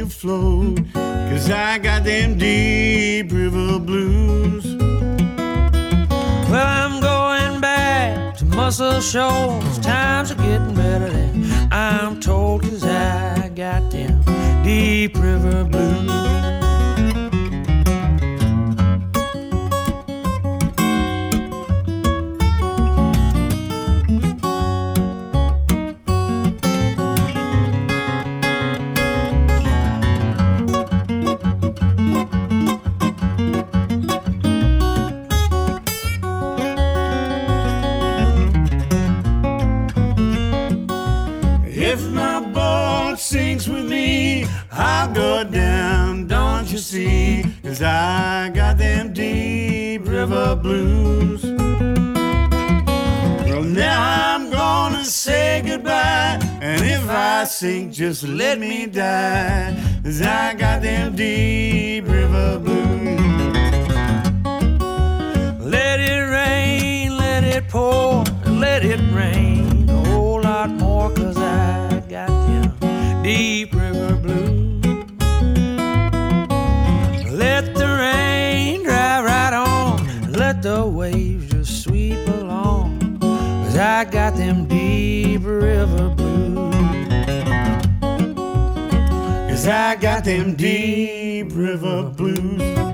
Float. Cause I got them deep river blues. Well, I'm going back to Muscle Shoals. Times are getting better than I'm told, cause I got them deep river blues. Blues. Well, now I'm gonna say goodbye. And if I sink, just let me die. Cause I got them deep river blues. Let it rain, let it pour, let it rain a whole lot more, cause I got them deep I got them deep river blues. Cause I got them deep river blues.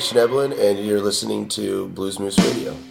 This is Schneblin, and you're listening to Blues Moose Radio.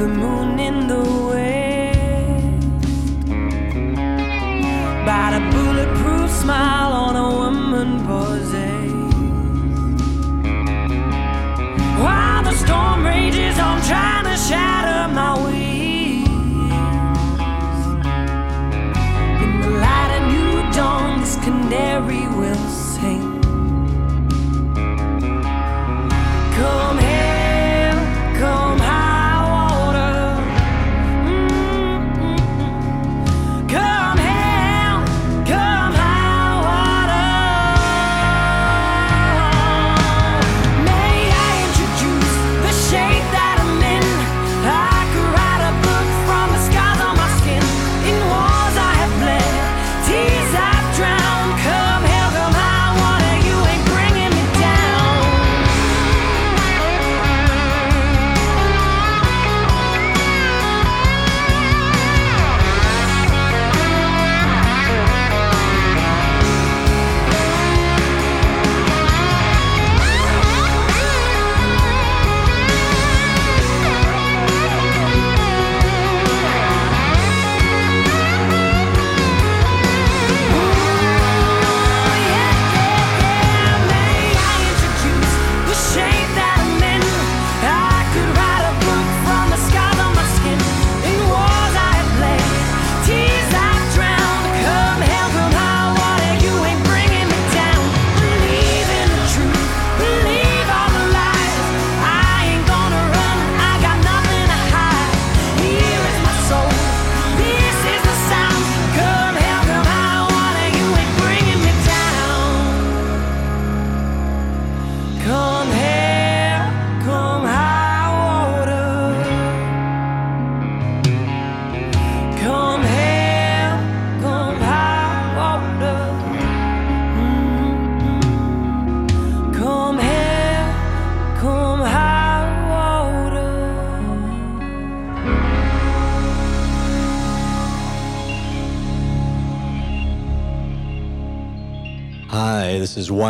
the moon in the west. By a bulletproof smile on a woman pose. While the storm rages, I'm trying.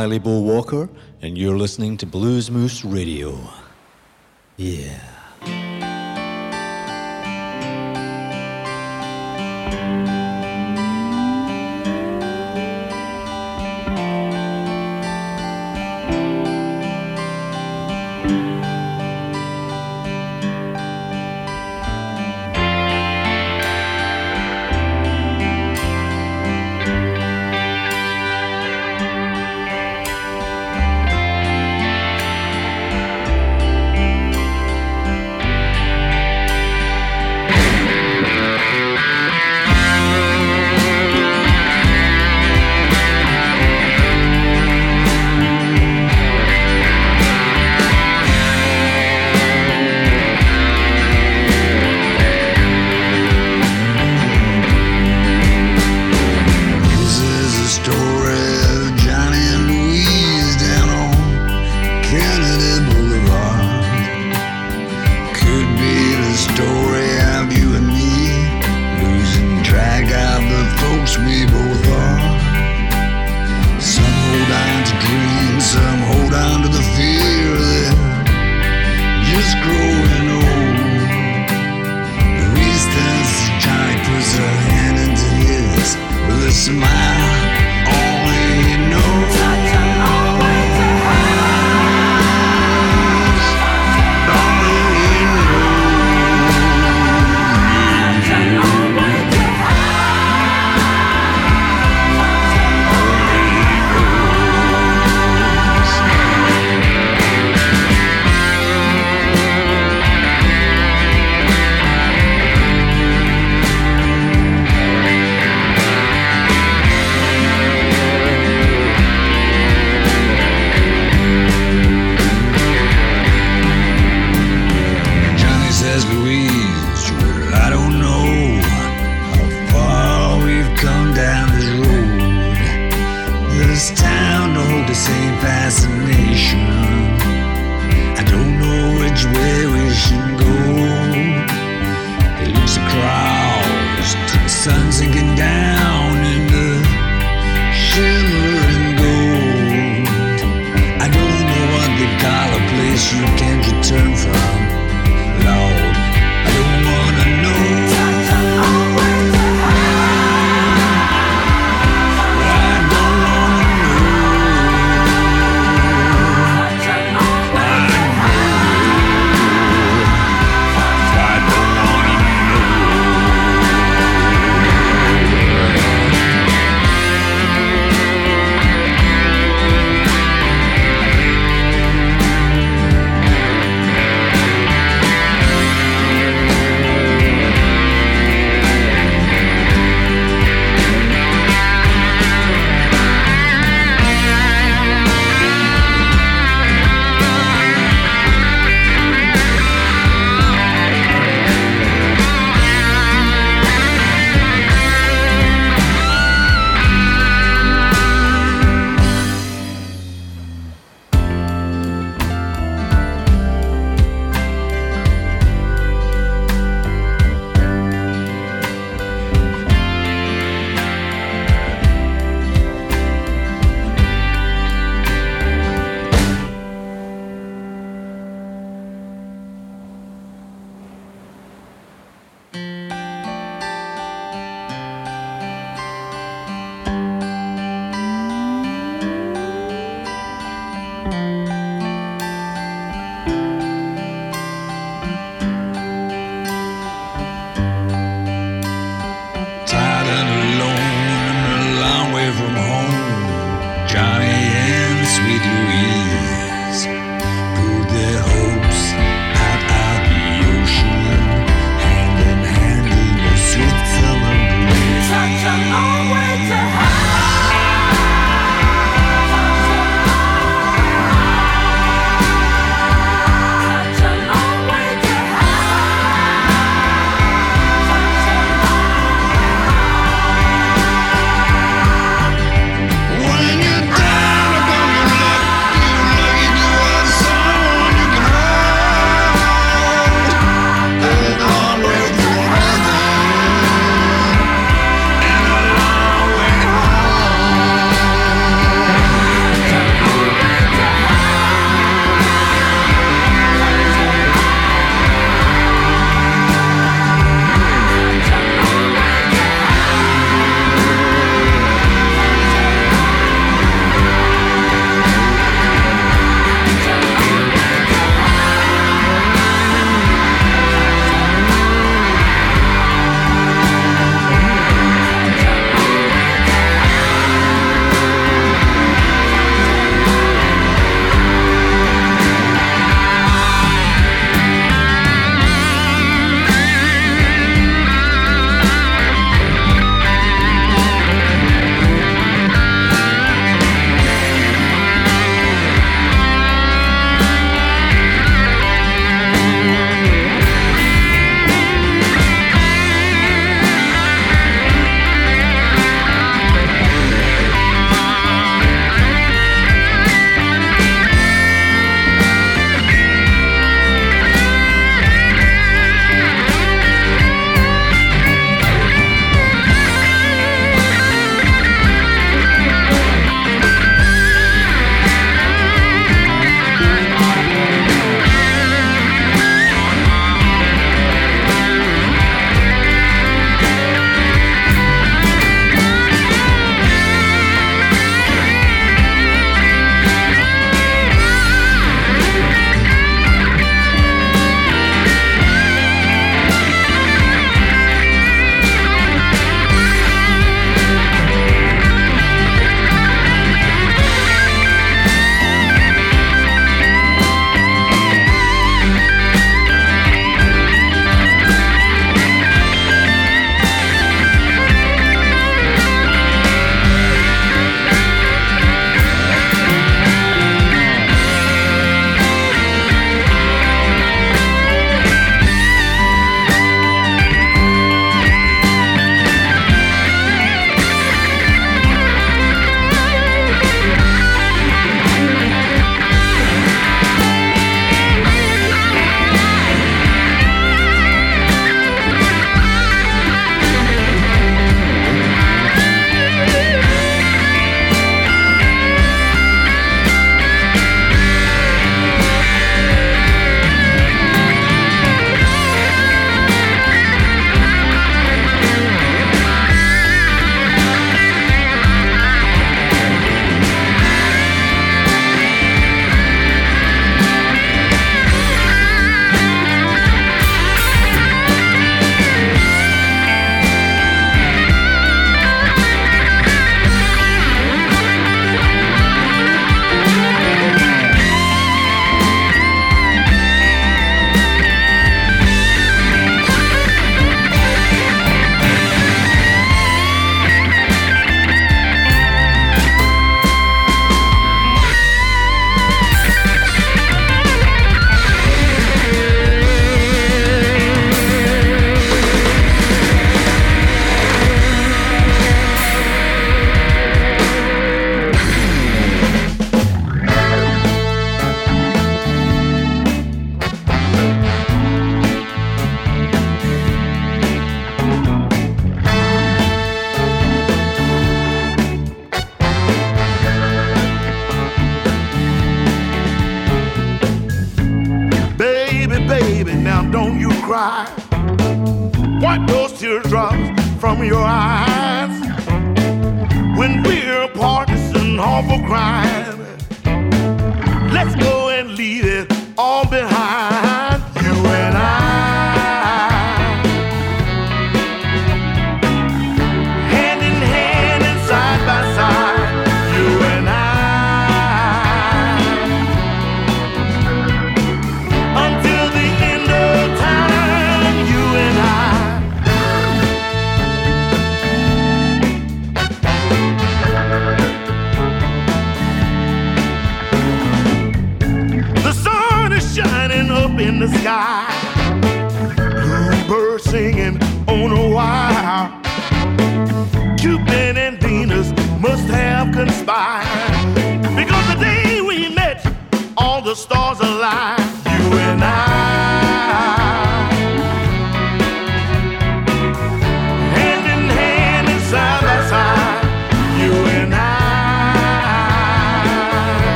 Wiley Bull Walker, and you're listening to Blues Moose Radio. Yeah.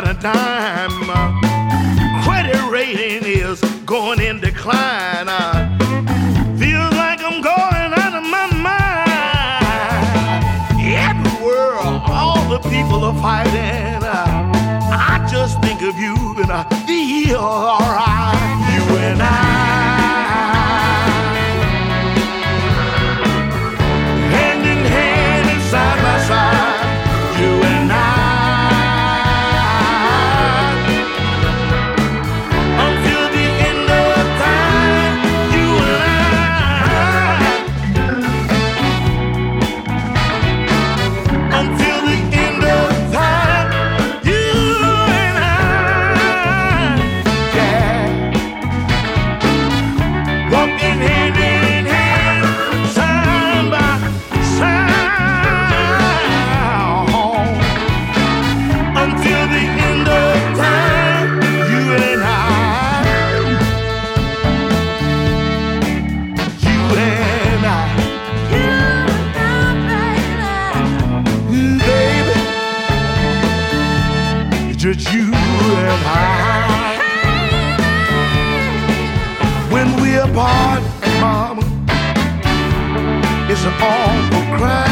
Got a dime. It's an awful crime.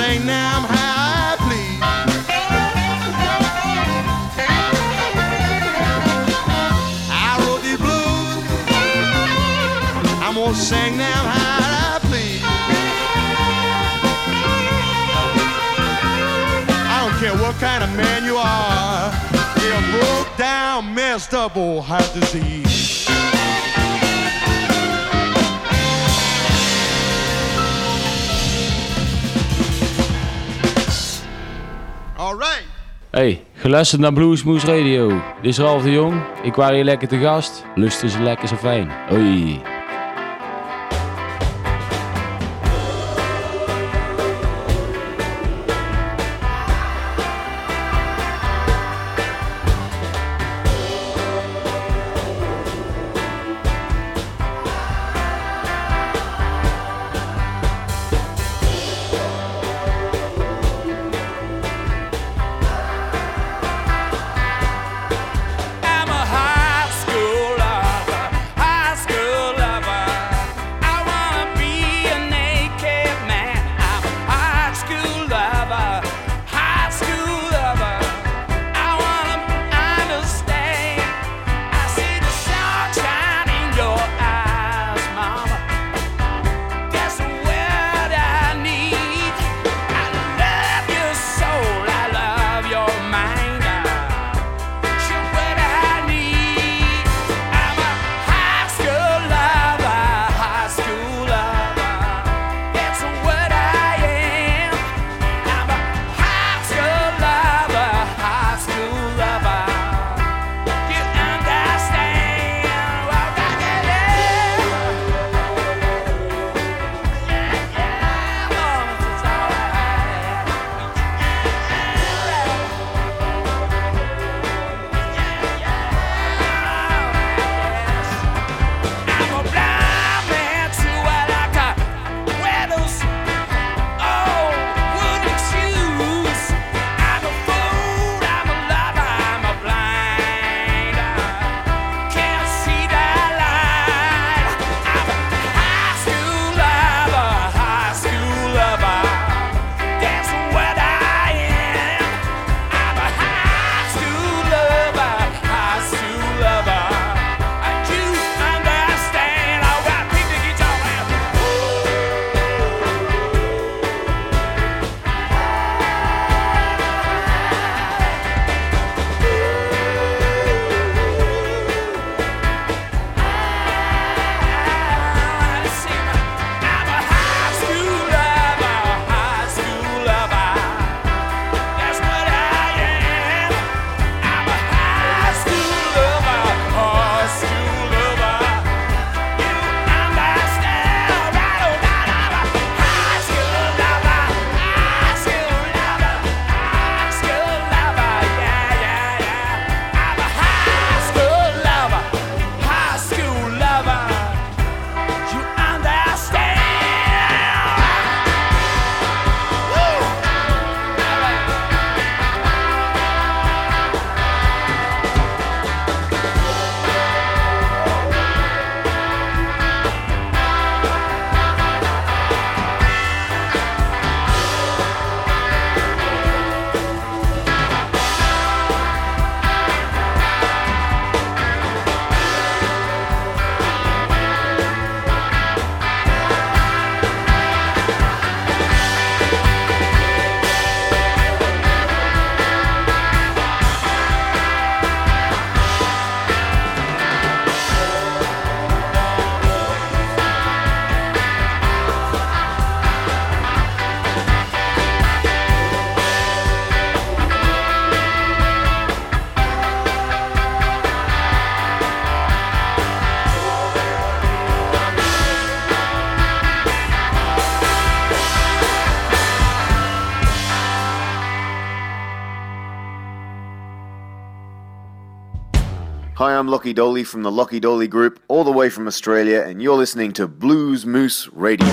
sing them how I please. I wrote the blues. I'm gonna sing them how I please. I don't care what kind of man you are. You're broke down, messed up, or heart disease. Alright. Hey, geluisterd naar Bluesmoes Radio. Dit is Ralf de Jong. Ik waar hier lekker te gast. Lusten ze lekker zo fijn. Oei. Lucky Dolly from the Lucky Dolly Group, all the way from Australia, and you're listening to Blues Moose Radio.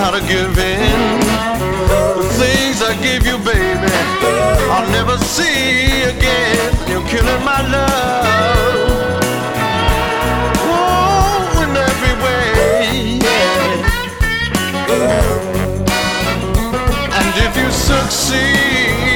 how to give in. The things I give you, baby, I'll never see again. You're killing my love. Oh, in every way. And if you succeed.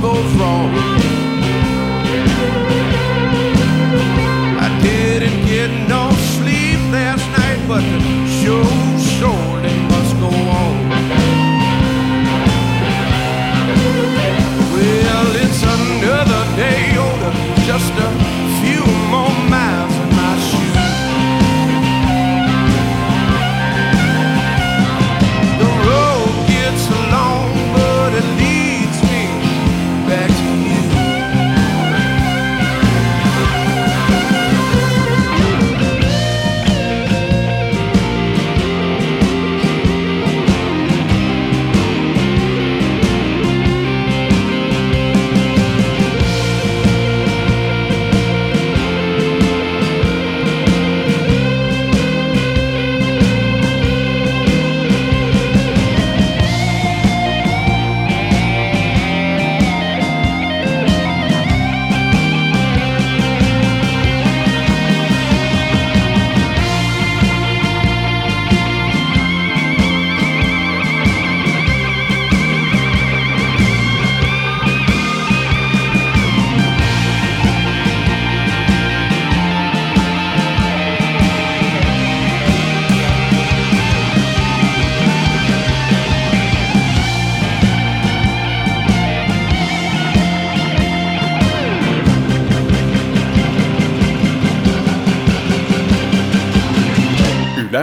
Goes wrong.